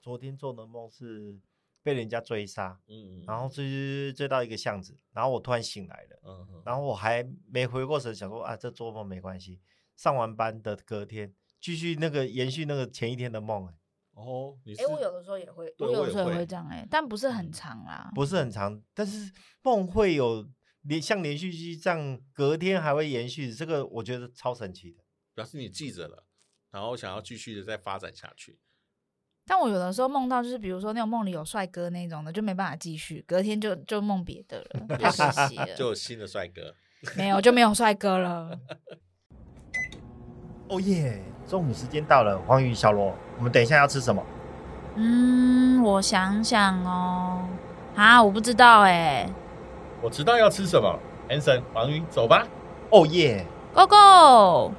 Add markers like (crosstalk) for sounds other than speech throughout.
昨天做的梦是被人家追杀，嗯，然后追追追到一个巷子，然后我突然醒来了，嗯哼，然后我还没回过神，想说啊，这做梦没关系。上完班的隔天，继续那个延续那个前一天的梦，哦，你是，哎，我有的时候也会，我有的时候也会也会这样，哎，但不是很长啦，不是很长，但是梦会有连像连续剧这样，隔天还会延续，这个我觉得超神奇的，表示你记着了，然后想要继续的再发展下去。但我有的时候梦到，就是比如说那种梦里有帅哥那种的，就没办法继续，隔天就就梦别的了，太可惜了。就有新的帅哥，没有就没有帅哥了。(laughs) 哦耶！中午时间到了，黄宇小罗，我们等一下要吃什么？嗯，我想想哦，啊，我不知道哎。我知道要吃什么，Hanson，黄宇，走吧。哦耶，Go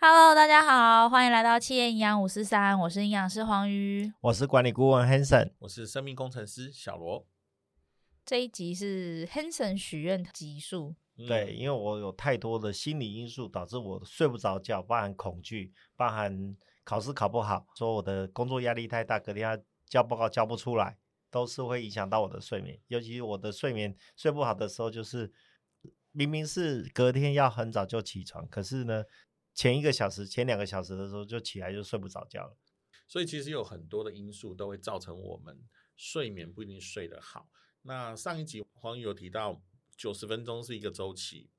Go！Hello，大家好，欢迎来到企业营养五四三，我是营养师黄瑜，我是管理顾问 Hanson，我是生命工程师小罗。这一集是 Hanson 许愿集数，对，因为我有太多的心理因素导致我睡不着觉，包含恐惧，包含考试考不好，说我的工作压力太大，隔天要交报告交不出来，都是会影响到我的睡眠，尤其我的睡眠睡不好的时候，就是明明是隔天要很早就起床，可是呢。前一个小时、前两个小时的时候就起来就睡不着觉了，所以其实有很多的因素都会造成我们睡眠不一定睡得好。那上一集黄鱼有提到，九十分钟是一个周期，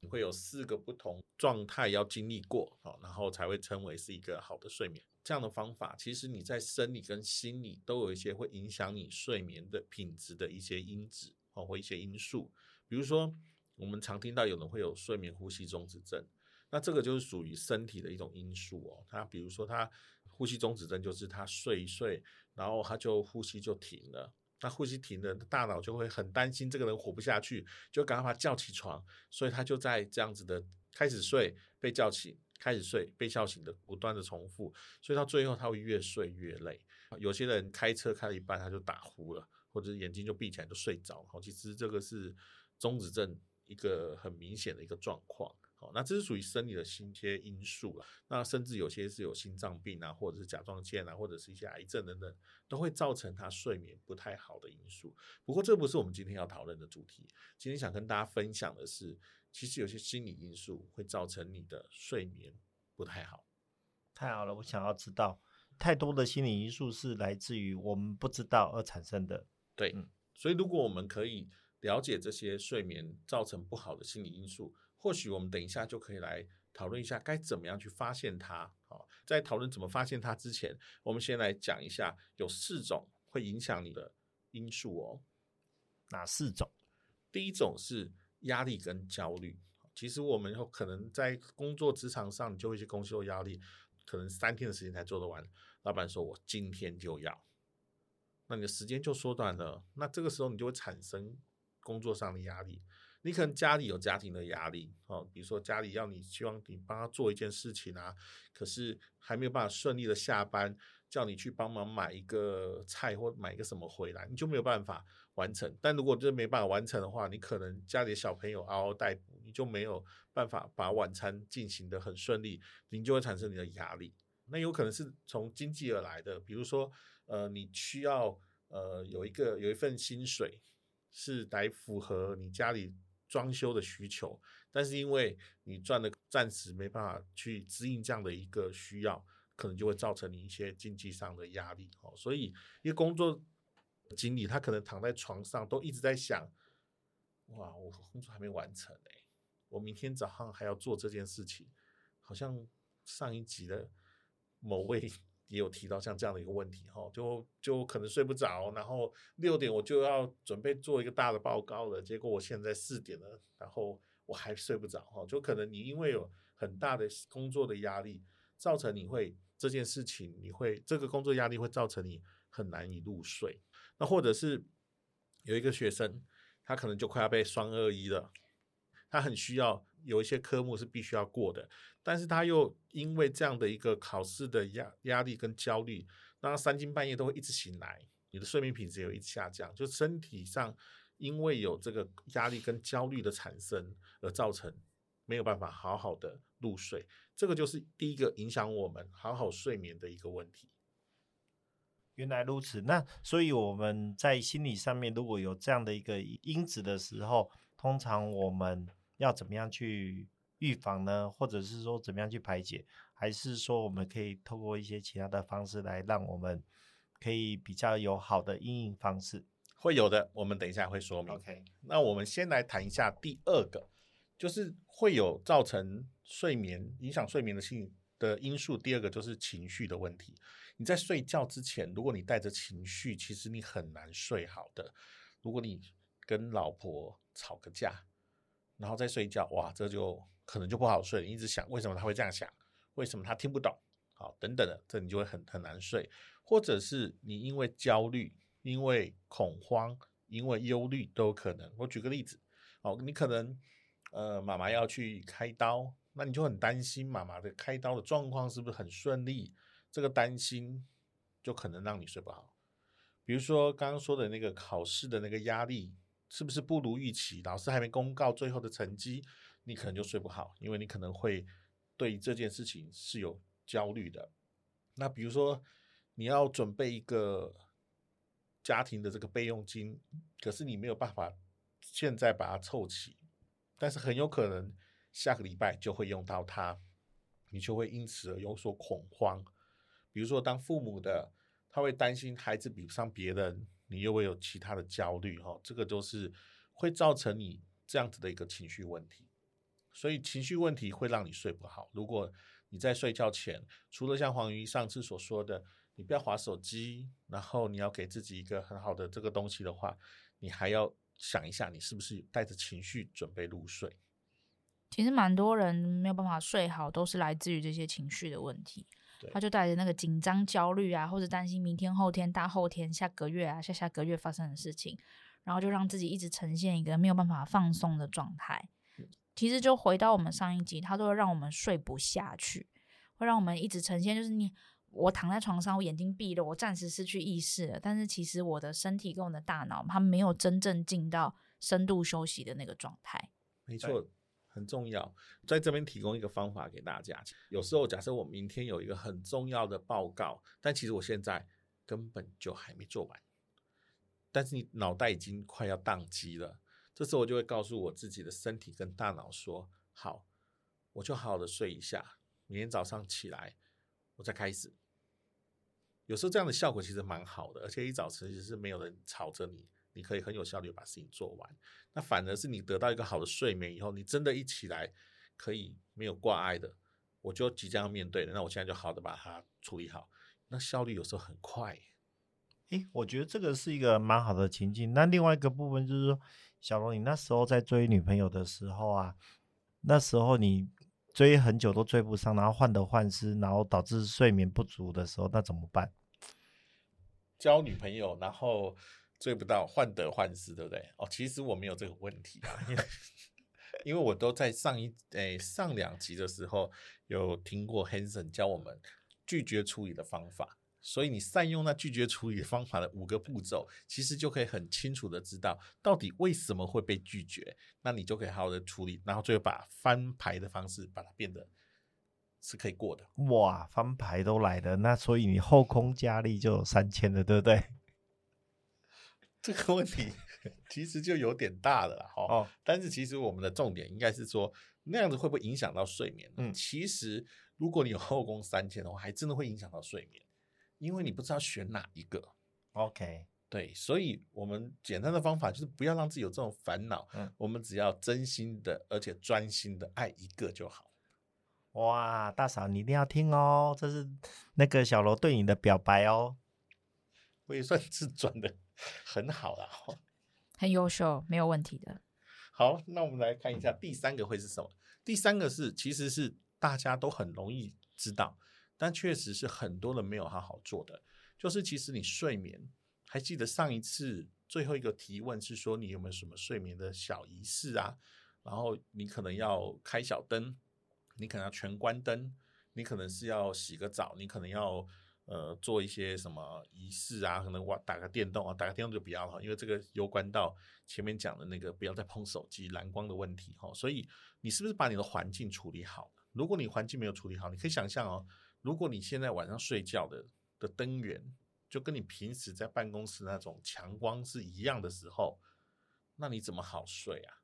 你会有四个不同状态要经历过，好然后才会称为是一个好的睡眠。这样的方法，其实你在生理跟心理都有一些会影响你睡眠的品质的一些因子或一些因素。比如说，我们常听到有人会有睡眠呼吸中止症。那这个就是属于身体的一种因素哦。他比如说他呼吸中止症，就是他睡一睡，然后他就呼吸就停了。那呼吸停了，大脑就会很担心这个人活不下去，就赶快把他叫起床。所以他就在这样子的开始睡，被叫醒，开始睡，被叫醒的不断的重复。所以到最后他会越睡越累。有些人开车开了一半他就打呼了，或者眼睛就闭起来就睡着。好，其实这个是中止症一个很明显的一个状况。好，那这是属于生理的心切因素了。那甚至有些是有心脏病啊，或者是甲状腺啊，或者是一些癌症等等，都会造成他睡眠不太好的因素。不过这不是我们今天要讨论的主题。今天想跟大家分享的是，其实有些心理因素会造成你的睡眠不太好。太好了，我想要知道，太多的心理因素是来自于我们不知道而产生的。对，嗯，所以如果我们可以了解这些睡眠造成不好的心理因素。或许我们等一下就可以来讨论一下该怎么样去发现它。好，在讨论怎么发现它之前，我们先来讲一下有四种会影响你的因素哦。哪四种？第一种是压力跟焦虑。其实我们有可能在工作职场上，你就会去工作压力，可能三天的时间才做得完。老板说我今天就要，那你的时间就缩短了。那这个时候你就会产生工作上的压力。你可能家里有家庭的压力，哦，比如说家里要你希望你帮他做一件事情啊，可是还没有办法顺利的下班，叫你去帮忙买一个菜或买一个什么回来，你就没有办法完成。但如果这没办法完成的话，你可能家里的小朋友嗷嗷待哺，你就没有办法把晚餐进行得很顺利，你就会产生你的压力。那有可能是从经济而来的，比如说，呃，你需要呃有一个有一份薪水是来符合你家里。装修的需求，但是因为你赚的暂时没办法去支应这样的一个需要，可能就会造成你一些经济上的压力哦。所以，一个工作经理他可能躺在床上都一直在想：哇，我工作还没完成哎，我明天早上还要做这件事情。好像上一集的某位。也有提到像这样的一个问题哈，就就可能睡不着，然后六点我就要准备做一个大的报告了，结果我现在四点了，然后我还睡不着哈，就可能你因为有很大的工作的压力，造成你会这件事情，你会这个工作压力会造成你很难以入睡，那或者是有一个学生，他可能就快要被双二一了，他很需要。有一些科目是必须要过的，但是他又因为这样的一个考试的压压力跟焦虑，让他三更半夜都会一直醒来，你的睡眠品质也一直下降，就身体上因为有这个压力跟焦虑的产生而造成没有办法好好的入睡，这个就是第一个影响我们好好睡眠的一个问题。原来如此，那所以我们在心理上面如果有这样的一个因子的时候，通常我们要怎么样去预防呢？或者是说怎么样去排解？还是说我们可以透过一些其他的方式来让我们可以比较有好的因应方式？会有的，我们等一下会说明。OK，那我们先来谈一下第二个，就是会有造成睡眠影响睡眠的心理的因素。第二个就是情绪的问题。你在睡觉之前，如果你带着情绪，其实你很难睡好的。如果你跟老婆吵个架，然后再睡觉，哇，这就可能就不好睡。你一直想为什么他会这样想，为什么他听不懂，好，等等的，这你就会很很难睡。或者是你因为焦虑。因为恐慌，因为忧虑都有可能。我举个例子，哦，你可能呃妈妈要去开刀，那你就很担心妈妈的开刀的状况是不是很顺利？这个担心就可能让你睡不好。比如说刚刚说的那个考试的那个压力，是不是不如预期？老师还没公告最后的成绩，你可能就睡不好，因为你可能会对这件事情是有焦虑的。那比如说你要准备一个。家庭的这个备用金，可是你没有办法现在把它凑齐，但是很有可能下个礼拜就会用到它，你就会因此而有所恐慌。比如说，当父母的他会担心孩子比不上别人，你又会有其他的焦虑，哈，这个都是会造成你这样子的一个情绪问题。所以情绪问题会让你睡不好。如果你在睡觉前，除了像黄鱼上次所说的，你不要滑手机，然后你要给自己一个很好的这个东西的话，你还要想一下，你是不是带着情绪准备入睡？其实蛮多人没有办法睡好，都是来自于这些情绪的问题。对他就带着那个紧张、焦虑啊，或者担心明天、后天、大后天、下个月啊、下下个月发生的事情，然后就让自己一直呈现一个没有办法放松的状态。嗯、其实就回到我们上一集，他都会让我们睡不下去，会让我们一直呈现，就是你。我躺在床上，我眼睛闭了，我暂时失去意识了。但是其实我的身体跟我的大脑，它没有真正进到深度休息的那个状态。没错，很重要。在这边提供一个方法给大家。有时候假设我明天有一个很重要的报告，但其实我现在根本就还没做完，但是你脑袋已经快要宕机了。这时候我就会告诉我自己的身体跟大脑说：“好，我就好好的睡一下，明天早上起来。”我再开始，有时候这样的效果其实蛮好的，而且一早晨其实是没有人吵着你，你可以很有效率把事情做完。那反而是你得到一个好的睡眠以后，你真的一起来可以没有挂碍的，我就即将要面对的。那我现在就好的把它处理好，那效率有时候很快。诶，我觉得这个是一个蛮好的情境。那另外一个部分就是说，小龙，你那时候在追女朋友的时候啊，那时候你。追很久都追不上，然后患得患失，然后导致睡眠不足的时候，那怎么办？交女朋友，然后追不到，患得患失，对不对？哦，其实我没有这个问题啊，因为 (laughs) 因为我都在上一诶、欸、上两集的时候有听过 Hanson 教我们拒绝处理的方法。所以你善用那拒绝处理方法的五个步骤，其实就可以很清楚的知道到底为什么会被拒绝，那你就可以好好的处理，然后最后把翻牌的方式把它变得是可以过的。哇，翻牌都来了，那所以你后空加力就有三千了，对不对？这个问题 (laughs) 其实就有点大了哈。哦，但是其实我们的重点应该是说，那样子会不会影响到睡眠？嗯，其实如果你有后宫三千的话，还真的会影响到睡眠。因为你不知道选哪一个，OK，对，所以我们简单的方法就是不要让自己有这种烦恼，嗯，我们只要真心的而且专心的爱一个就好。哇，大嫂你一定要听哦，这是那个小罗对你的表白哦，我也算是转的很好啦，很优秀，没有问题的。好，那我们来看一下第三个会是什么？第三个是其实是大家都很容易知道。但确实是很多人没有好好做的，就是其实你睡眠，还记得上一次最后一个提问是说你有没有什么睡眠的小仪式啊？然后你可能要开小灯，你可能要全关灯，你可能是要洗个澡，你可能要呃做一些什么仪式啊？可能我打个电动啊，打个电动就不要了，因为这个攸关到前面讲的那个不要再碰手机蓝光的问题哈。所以你是不是把你的环境处理好？如果你环境没有处理好，你可以想象哦，如果你现在晚上睡觉的的灯源就跟你平时在办公室那种强光是一样的时候，那你怎么好睡啊？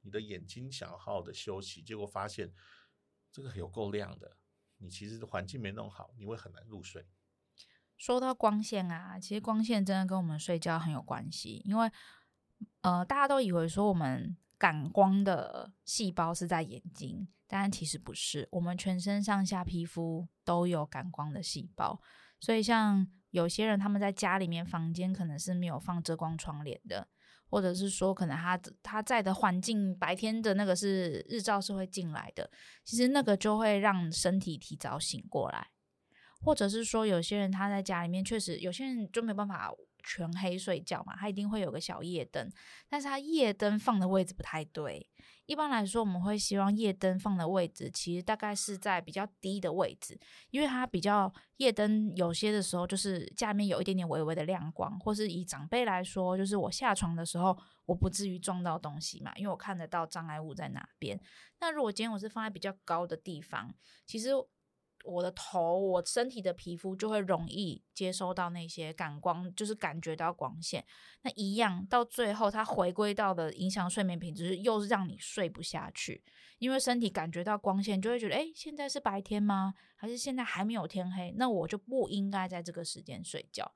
你的眼睛想要好好的休息，结果发现这个有够亮的，你其实环境没弄好，你会很难入睡。说到光线啊，其实光线真的跟我们睡觉很有关系，因为呃，大家都以为说我们感光的细胞是在眼睛，但其实不是，我们全身上下皮肤都有感光的细胞。所以像有些人他们在家里面房间可能是没有放遮光窗帘的，或者是说可能他他在的环境白天的那个是日照是会进来的，其实那个就会让身体提早醒过来。或者是说，有些人他在家里面确实，有些人就没办法全黑睡觉嘛，他一定会有个小夜灯，但是他夜灯放的位置不太对。一般来说，我们会希望夜灯放的位置其实大概是在比较低的位置，因为它比较夜灯有些的时候就是家里面有一点点微微的亮光，或是以长辈来说，就是我下床的时候我不至于撞到东西嘛，因为我看得到障碍物在哪边。那如果今天我是放在比较高的地方，其实。我的头，我身体的皮肤就会容易接收到那些感光，就是感觉到光线。那一样到最后，它回归到的影响睡眠品质，又是让你睡不下去，因为身体感觉到光线，就会觉得，哎，现在是白天吗？还是现在还没有天黑？那我就不应该在这个时间睡觉。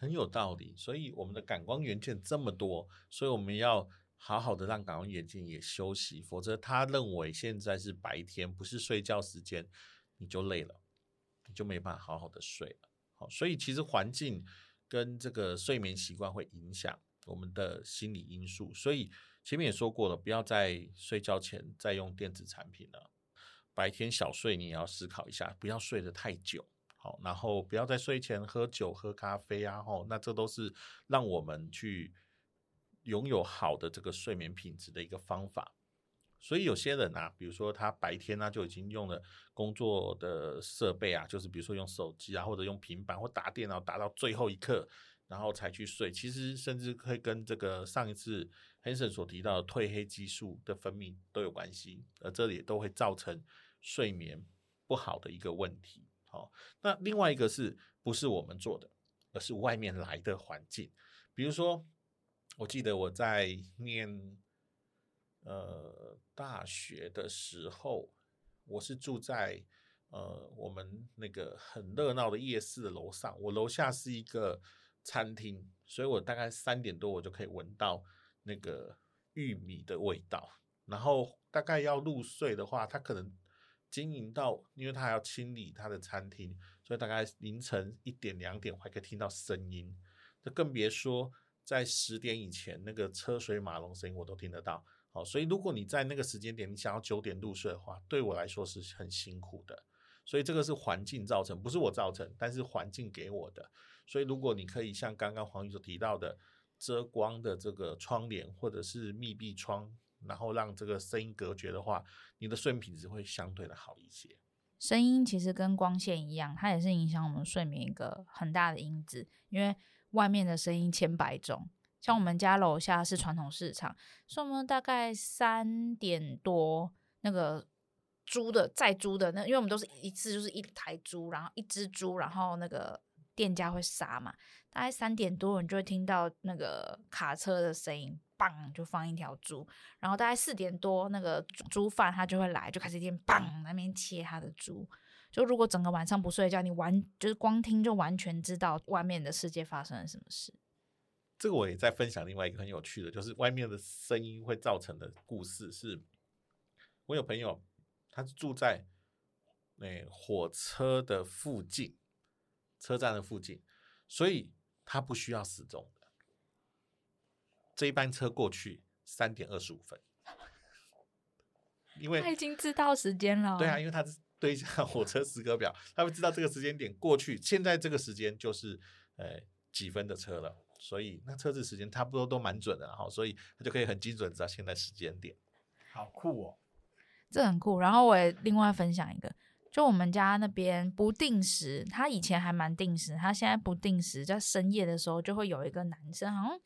很有道理。所以我们的感光元件这么多，所以我们要好好的让感光元件也休息，否则他认为现在是白天，不是睡觉时间。你就累了，你就没办法好好的睡了。好，所以其实环境跟这个睡眠习惯会影响我们的心理因素。所以前面也说过了，不要在睡觉前再用电子产品了。白天小睡你也要思考一下，不要睡得太久。好，然后不要在睡前喝酒、喝咖啡啊。吼，那这都是让我们去拥有好的这个睡眠品质的一个方法。所以有些人啊，比如说他白天呢、啊、就已经用了工作的设备啊，就是比如说用手机啊，或者用平板或打电脑打到最后一刻，然后才去睡。其实甚至会跟这个上一次 Hanson 所提到的褪黑激素的分泌都有关系，而这里都会造成睡眠不好的一个问题。好，那另外一个是不是我们做的，而是外面来的环境。比如说，我记得我在念。呃，大学的时候，我是住在呃我们那个很热闹的夜市的楼上，我楼下是一个餐厅，所以我大概三点多我就可以闻到那个玉米的味道。然后大概要入睡的话，他可能经营到，因为他还要清理他的餐厅，所以大概凌晨一点两点我还可以听到声音。这更别说在十点以前，那个车水马龙声音我都听得到。好，所以如果你在那个时间点，你想要九点入睡的话，对我来说是很辛苦的。所以这个是环境造成，不是我造成，但是环境给我的。所以如果你可以像刚刚黄鱼所提到的，遮光的这个窗帘或者是密闭窗，然后让这个声音隔绝的话，你的睡眠品质会相对的好一些。声音其实跟光线一样，它也是影响我们睡眠一个很大的因子，因为外面的声音千百种。像我们家楼下是传统市场，所以我们大概三点多那个猪的在猪的那，因为我们都是一次就是一台猪，然后一只猪，然后那个店家会杀嘛，大概三点多你就会听到那个卡车的声音，砰就放一条猪，然后大概四点多那个猪贩他就会来，就开始一边砰那边切他的猪，就如果整个晚上不睡觉，你完就是光听就完全知道外面的世界发生了什么事。这个我也在分享另外一个很有趣的，就是外面的声音会造成的故事是。我有朋友，他是住在那火车的附近，车站的附近，所以他不需要时钟的。这一班车过去三点二十五分，因为他已经知道时间了。对啊，因为他是对一下火车时刻表，他会知道这个时间点过去，现在这个时间就是呃几分的车了。所以那测试时间差不多都蛮准的，哈，所以他就可以很精准知道现在时间点。好酷哦，这很酷。然后我也另外分享一个，就我们家那边不定时，他以前还蛮定时，他现在不定时，在深夜的时候就会有一个男生，好像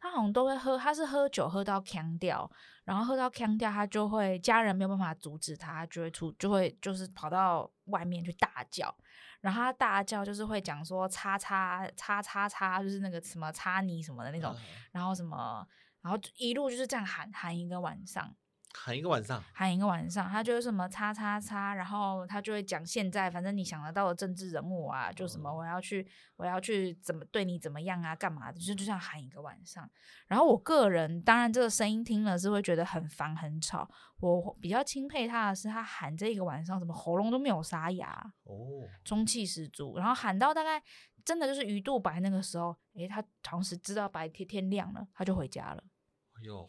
他好像都会喝，他是喝酒喝到呛掉，然后喝到呛掉，他就会家人没有办法阻止他，就会出就会就是跑到外面去大叫，然后他大叫就是会讲说叉叉叉叉叉，就是那个什么叉你什么的那种，然后什么，然后一路就是这样喊喊一个晚上。喊一个晚上，喊一个晚上，他就是什么叉叉叉，然后他就会讲现在，反正你想得到的政治人物啊，就什么我要去，我要去怎么对你怎么样啊，干嘛的，就就这样喊一个晚上。然后我个人，当然这个声音听了是会觉得很烦很吵。我比较钦佩他的是，他喊这一个晚上，怎么喉咙都没有沙哑哦，中气十足。然后喊到大概真的就是鱼肚白那个时候，诶，他同时知道白天天亮了，他就回家了。哎呦，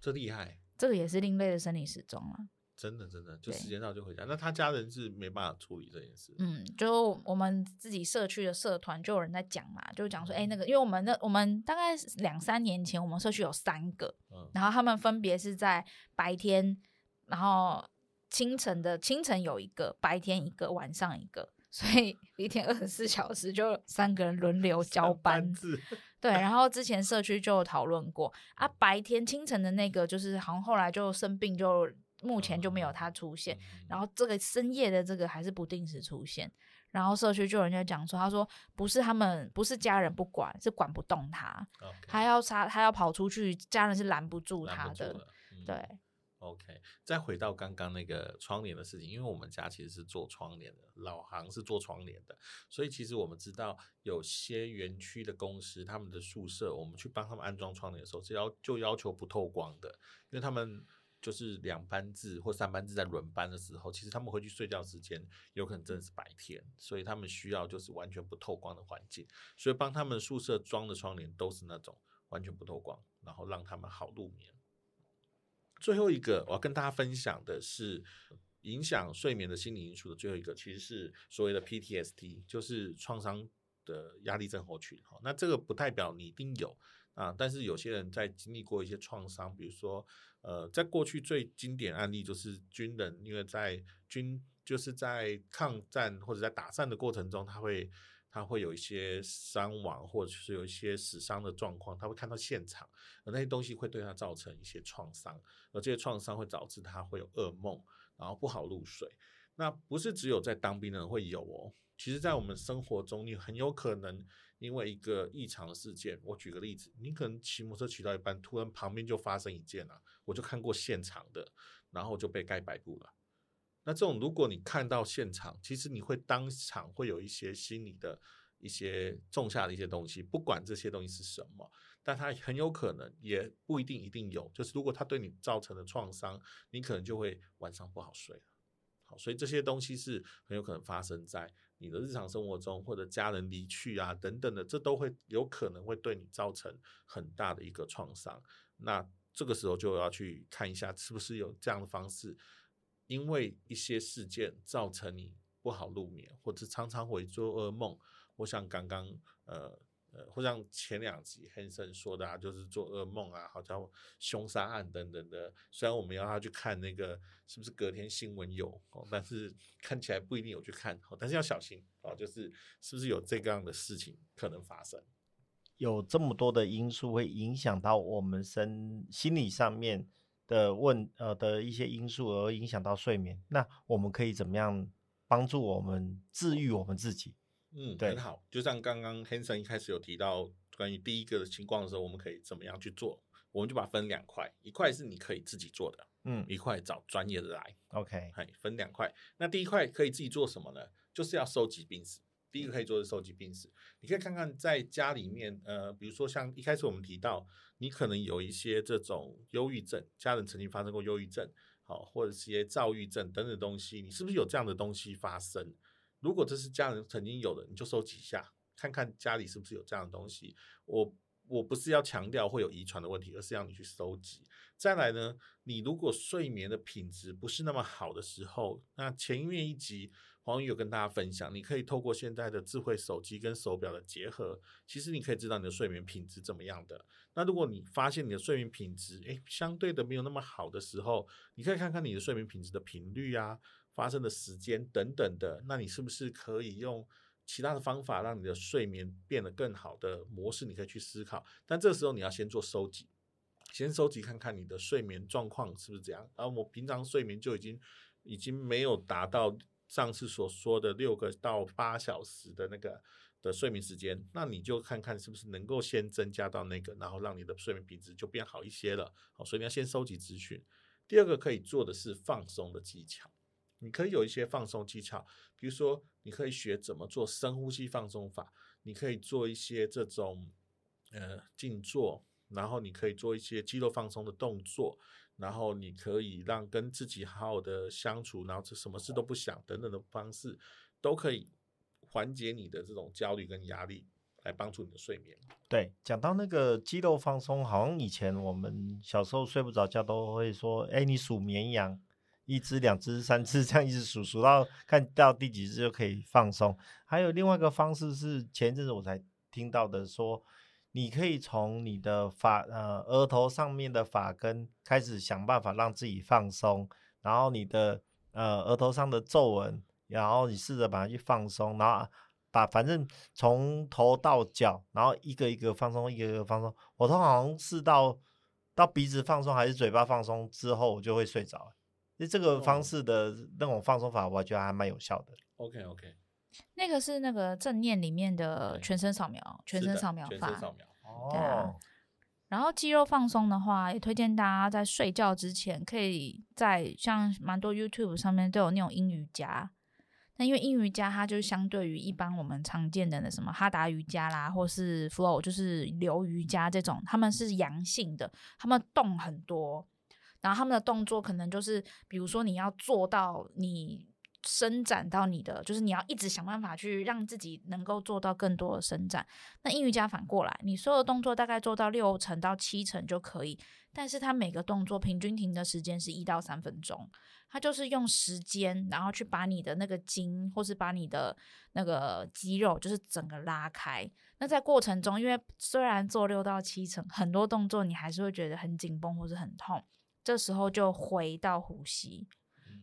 这厉害！这个也是另类的生理时钟了，真的真的，就时间到就回家。那他家人是没办法处理这件事。嗯，就我们自己社区的社团就有人在讲嘛，就讲说，哎，那个，因为我们那我们大概两三年前，我们社区有三个，嗯，然后他们分别是在白天，然后清晨的清晨有一个，白天一个，晚上一个，所以一天二十四小时就三个人轮流 (laughs) 交班。对，(laughs) 然后之前社区就有讨论过啊，白天清晨的那个就是好像后来就生病，就目前就没有他出现。然后这个深夜的这个还是不定时出现。然后社区就有人家讲说，他说不是他们，不是家人不管，是管不动他，他要杀，他要跑出去，家人是拦不住他的。对。OK，再回到刚刚那个窗帘的事情，因为我们家其实是做窗帘的，老行是做窗帘的，所以其实我们知道有些园区的公司，他们的宿舍，我们去帮他们安装窗帘的时候，是要就要求不透光的，因为他们就是两班制或三班制在轮班的时候，其实他们回去睡觉时间有可能真的是白天，所以他们需要就是完全不透光的环境，所以帮他们宿舍装的窗帘都是那种完全不透光，然后让他们好入眠。最后一个我要跟大家分享的是影响睡眠的心理因素的最后一个，其实是所谓的 PTSD，就是创伤的压力症候群。哈，那这个不代表你一定有啊，但是有些人在经历过一些创伤，比如说呃，在过去最经典案例就是军人，因为在军就是在抗战或者在打仗的过程中，他会。他会有一些伤亡，或者是有一些死伤的状况，他会看到现场，而那些东西会对他造成一些创伤，而这些创伤会导致他会有噩梦，然后不好入睡。那不是只有在当兵的人会有哦，其实在我们生活中，你很有可能因为一个异常的事件，我举个例子，你可能骑摩托车骑到一半，突然旁边就发生一件啊，我就看过现场的，然后就被盖白布了。那这种，如果你看到现场，其实你会当场会有一些心理的一些种下的一些东西，不管这些东西是什么，但它很有可能，也不一定一定有。就是如果它对你造成的创伤，你可能就会晚上不好睡。好，所以这些东西是很有可能发生在你的日常生活中，或者家人离去啊等等的，这都会有可能会对你造成很大的一个创伤。那这个时候就要去看一下，是不是有这样的方式。因为一些事件造成你不好入眠，或者常常会做噩梦。我想刚刚呃呃，或像前两集 Hanson 说的啊，就是做噩梦啊，好像凶杀案等等的。虽然我们要他去看那个是不是隔天新闻有，但是看起来不一定有去看，但是要小心啊，就是是不是有这个样的事情可能发生？有这么多的因素会影响到我们身心理上面。的问呃的一些因素而影响到睡眠，那我们可以怎么样帮助我们治愈我们自己？嗯，对，很好。就像刚刚 Hanson 一开始有提到关于第一个的情况的时候，我们可以怎么样去做？我们就把它分两块，一块是你可以自己做的，嗯，一块找专业的来。OK，分两块。那第一块可以自己做什么呢？就是要收集病史。第一个可以做的收集病史，你可以看看在家里面，呃，比如说像一开始我们提到，你可能有一些这种忧郁症，家人曾经发生过忧郁症，好，或者是一些躁郁症等等东西，你是不是有这样的东西发生？如果这是家人曾经有的，你就收集一下，看看家里是不是有这样的东西。我我不是要强调会有遗传的问题，而是让你去收集。再来呢，你如果睡眠的品质不是那么好的时候，那前面一集。黄宇有跟大家分享，你可以透过现在的智慧手机跟手表的结合，其实你可以知道你的睡眠品质怎么样的。那如果你发现你的睡眠品质，诶，相对的没有那么好的时候，你可以看看你的睡眠品质的频率啊，发生的时间等等的，那你是不是可以用其他的方法让你的睡眠变得更好的模式，你可以去思考。但这时候你要先做收集，先收集看看你的睡眠状况是不是这样。而我平常睡眠就已经已经没有达到上次所说的六个到八小时的那个的睡眠时间，那你就看看是不是能够先增加到那个，然后让你的睡眠品质就变好一些了。好，所以你要先收集资讯。第二个可以做的是放松的技巧。你可以有一些放松技巧，比如说你可以学怎么做深呼吸放松法，你可以做一些这种呃静坐，然后你可以做一些肌肉放松的动作，然后你可以让跟自己好好的相处，然后什么事都不想等等的方式，都可以缓解你的这种焦虑跟压力，来帮助你的睡眠。对，讲到那个肌肉放松，好像以前我们小时候睡不着觉都会说，哎，你数绵羊。一只、两只、三只，这样一直数数到看到第几只就可以放松。还有另外一个方式是前阵子我才听到的，说你可以从你的发呃额头上面的发根开始想办法让自己放松，然后你的呃额头上的皱纹，然后你试着把它去放松，然后把反正从头到脚，然后一个一个放松，一个一个放松。我通常是到到鼻子放松还是嘴巴放松之后，我就会睡着。这个方式的那种放松法，我觉得还蛮有效的。OK OK，那个是那个正念里面的全身扫描，全身扫描法。对啊。然后肌肉放松的话，也推荐大家在睡觉之前，可以在像蛮多 YouTube 上面都有那种阴瑜伽。那因为阴瑜伽它就是相对于一般我们常见的那什么哈达瑜伽啦，或是 Flow 就是流瑜伽这种，他们是阳性的，他们动很多。然后他们的动作可能就是，比如说你要做到你伸展到你的，就是你要一直想办法去让自己能够做到更多的伸展。那英语家反过来，你所有的动作大概做到六成到七成就可以，但是它每个动作平均停的时间是一到三分钟，它就是用时间，然后去把你的那个筋或是把你的那个肌肉就是整个拉开。那在过程中，因为虽然做六到七成，很多动作你还是会觉得很紧绷或是很痛。这时候就回到呼吸，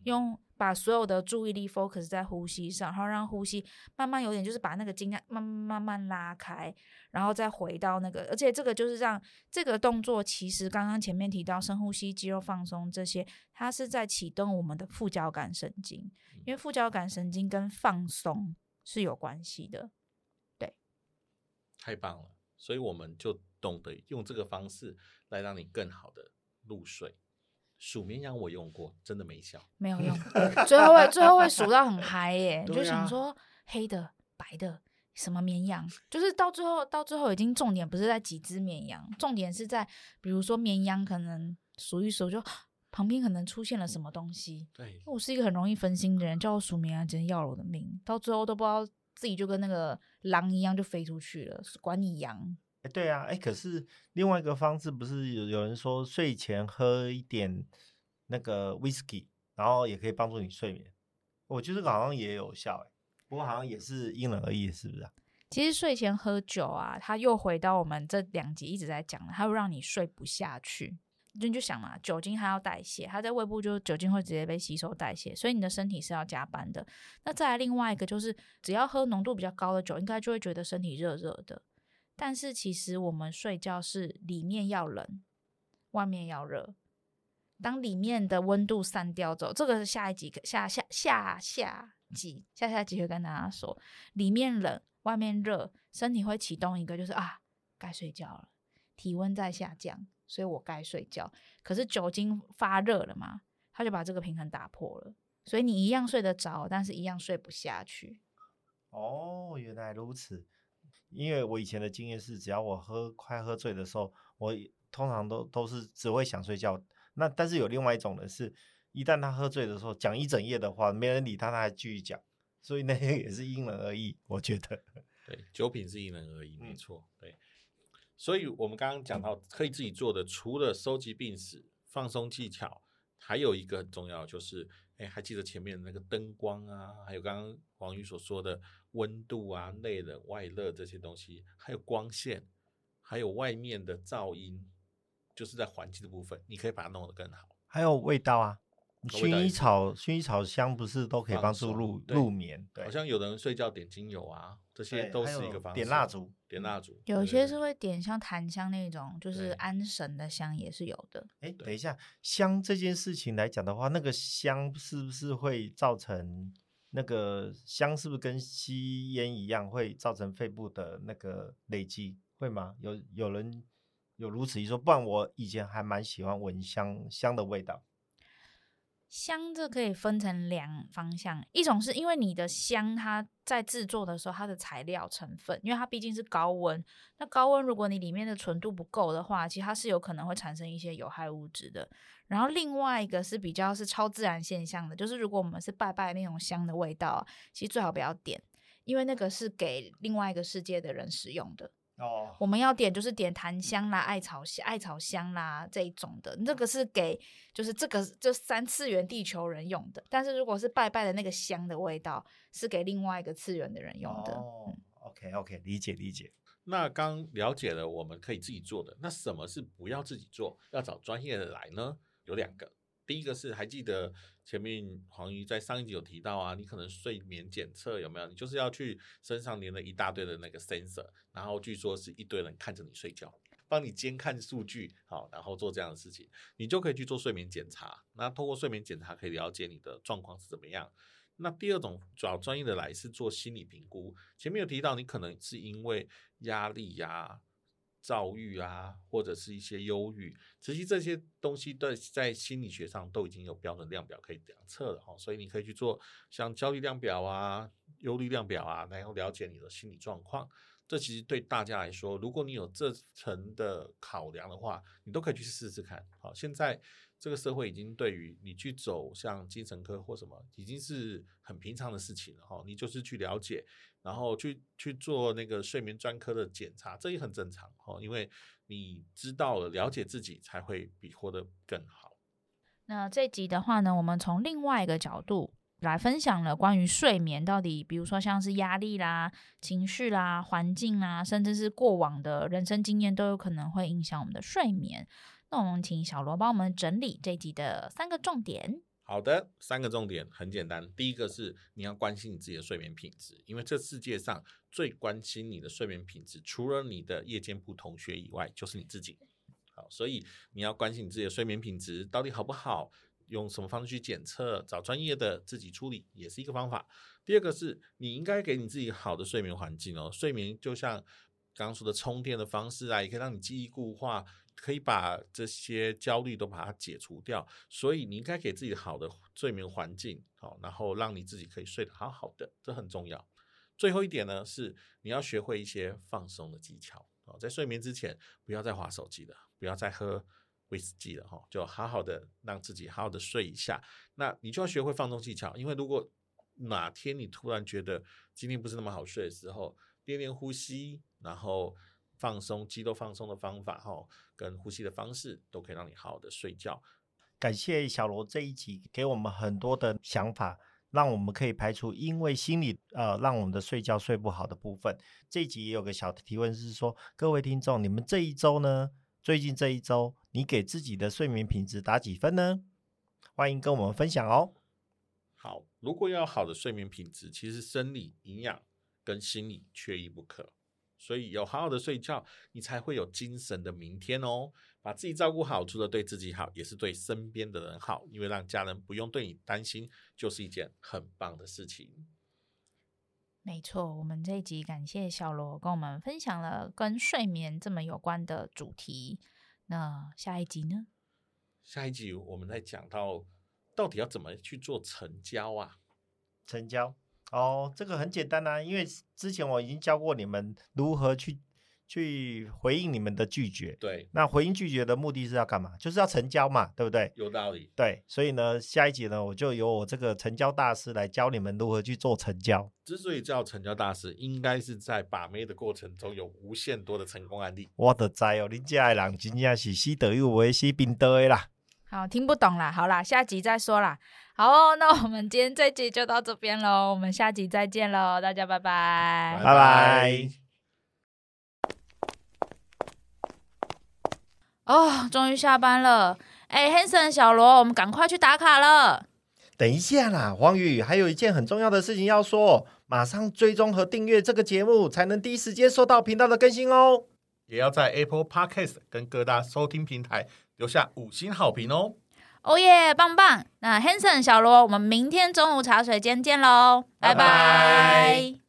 用把所有的注意力 focus 在呼吸上，然后让呼吸慢慢有点就是把那个筋慢慢慢慢拉开，然后再回到那个，而且这个就是让这个动作其实刚刚前面提到深呼吸、肌肉放松这些，它是在启动我们的副交感神经，因为副交感神经跟放松是有关系的。对，太棒了，所以我们就懂得用这个方式来让你更好的入睡。数绵羊我用过，真的没效，没有用。最后会最后会数到很嗨耶，(laughs) 就想说黑的、白的什么绵羊，就是到最后到最后已经重点不是在几只绵羊，重点是在比如说绵羊可能数一数就旁边可能出现了什么东西。对，我是一个很容易分心的人，叫我数绵羊真的要了我的命，到最后都不知道自己就跟那个狼一样就飞出去了，管你羊。哎，对啊，哎，可是另外一个方式不是有有人说睡前喝一点那个 whisky，然后也可以帮助你睡眠。我觉得好像也有效，哎，不过好像也是因人而异，是不是啊？其实睡前喝酒啊，它又回到我们这两集一直在讲的，它会让你睡不下去。你就想嘛，酒精它要代谢，它在胃部就酒精会直接被吸收代谢，所以你的身体是要加班的。那再来另外一个就是，只要喝浓度比较高的酒，应该就会觉得身体热热的。但是其实我们睡觉是里面要冷，外面要热。当里面的温度散掉之后，这个是下一集下下下下集下下集会跟大家说，里面冷，外面热，身体会启动一个就是啊，该睡觉了，体温在下降，所以我该睡觉。可是酒精发热了嘛，他就把这个平衡打破了，所以你一样睡得着，但是一样睡不下去。哦，原来如此。因为我以前的经验是，只要我喝快喝醉的时候，我通常都都是只会想睡觉。那但是有另外一种人是，一旦他喝醉的时候讲一整夜的话，没人理他，他还继续讲。所以那个也是因人而异，我觉得。(laughs) 对，酒品是因人而异，没错。对，所以我们刚刚讲到可以自己做的，除了收集病史、放松技巧，还有一个很重要就是。哎，还记得前面那个灯光啊，还有刚刚王宇所说的温度啊、内冷外热这些东西，还有光线，还有外面的噪音，就是在环境的部分，你可以把它弄得更好。还有味道啊，薰衣草，薰衣草香不是都可以帮助入入眠？对，好像有的人睡觉点精油啊，这些都是一个方式。点蜡烛，点蜡烛，有些是会点像檀香那种，就是安神的香也是有的。哎，等一下，香这件事情来讲的话，那个香是不是会造成那个香是不是跟吸烟一样，会造成肺部的那个累积？会吗？有有人有如此一说，不然我以前还蛮喜欢闻香香的味道。香这可以分成两方向，一种是因为你的香，它在制作的时候，它的材料成分，因为它毕竟是高温，那高温如果你里面的纯度不够的话，其实它是有可能会产生一些有害物质的。然后另外一个是比较是超自然现象的，就是如果我们是拜拜那种香的味道，其实最好不要点，因为那个是给另外一个世界的人使用的。哦，oh. 我们要点就是点檀香啦、艾草香、艾草香啦这一种的，那个是给就是这个就三次元地球人用的。但是如果是拜拜的那个香的味道，是给另外一个次元的人用的。哦、oh.，OK OK，理解理解。那刚了解了我们可以自己做的，那什么是不要自己做，要找专业的来呢？有两个。第一个是还记得前面黄鱼在上一集有提到啊，你可能睡眠检测有没有？你就是要去身上连了一大堆的那个 sensor，然后据说是一堆人看着你睡觉，帮你监看数据，好，然后做这样的事情，你就可以去做睡眠检查。那通过睡眠检查可以了解你的状况是怎么样。那第二种找专业的来是做心理评估，前面有提到你可能是因为压力呀、躁郁啊，或者是一些忧郁，其实这些东西在在心理学上都已经有标准量表可以量测了哈，所以你可以去做像焦虑量表啊、忧虑量表啊，然后了解你的心理状况。这其实对大家来说，如果你有这层的考量的话，你都可以去试试看。好，现在这个社会已经对于你去走像精神科或什么，已经是很平常的事情了哈。你就是去了解。然后去去做那个睡眠专科的检查，这也很正常哈，因为你知道了，了解自己，才会比活得更好。那这集的话呢，我们从另外一个角度来分享了关于睡眠到底，比如说像是压力啦、情绪啦、环境啦，甚至是过往的人生经验，都有可能会影响我们的睡眠。那我们请小罗帮我们整理这集的三个重点。好的，三个重点很简单。第一个是你要关心你自己的睡眠品质，因为这世界上最关心你的睡眠品质，除了你的夜间部同学以外，就是你自己。好，所以你要关心你自己的睡眠品质到底好不好，用什么方式去检测，找专业的自己处理也是一个方法。第二个是你应该给你自己好的睡眠环境哦，睡眠就像刚刚说的充电的方式啊，也可以让你记忆固化。可以把这些焦虑都把它解除掉，所以你应该给自己好的睡眠环境，好，然后让你自己可以睡得好好的，这很重要。最后一点呢，是你要学会一些放松的技巧，在睡眠之前不要再滑手机了，不要再喝威士忌了，哈，就好好的让自己好好的睡一下。那你就要学会放松技巧，因为如果哪天你突然觉得今天不是那么好睡的时候，练练呼吸，然后。放松肌肉放松的方法，哈，跟呼吸的方式都可以让你好好的睡觉。感谢小罗这一集给我们很多的想法，让我们可以排除因为心理呃让我们的睡觉睡不好的部分。这一集也有个小的提问是说，各位听众，你们这一周呢，最近这一周，你给自己的睡眠品质打几分呢？欢迎跟我们分享哦。好，如果要好的睡眠品质，其实生理、营养跟心理缺一不可。所以有好好的睡觉，你才会有精神的明天哦。把自己照顾好，除了对自己好，也是对身边的人好。因为让家人不用对你担心，就是一件很棒的事情。没错，我们这一集感谢小罗跟我们分享了跟睡眠这么有关的主题。那下一集呢？下一集我们再讲到到底要怎么去做成交啊？成交。哦，这个很简单啊，因为之前我已经教过你们如何去去回应你们的拒绝。对，那回应拒绝的目的是要干嘛？就是要成交嘛，对不对？有道理。对，所以呢，下一集呢，我就由我这个成交大师来教你们如何去做成交。之所以叫成交大师，应该是在把妹的过程中有无限多的成功案例。我的灾哦，你家的人真正是死得又为，死病得的啦。哦，听不懂啦，好啦，下集再说啦。好、哦，那我们今天这集就到这边喽，我们下集再见喽，大家拜拜，拜拜。哦，终于下班了，哎，Hanson 小罗，我们赶快去打卡了。等一下啦，黄宇，还有一件很重要的事情要说，马上追踪和订阅这个节目，才能第一时间收到频道的更新哦。也要在 Apple Podcast 跟各大收听平台。留下五星好评哦！哦耶，棒棒！那 Hanson 小罗，我们明天中午茶水间见喽，拜拜。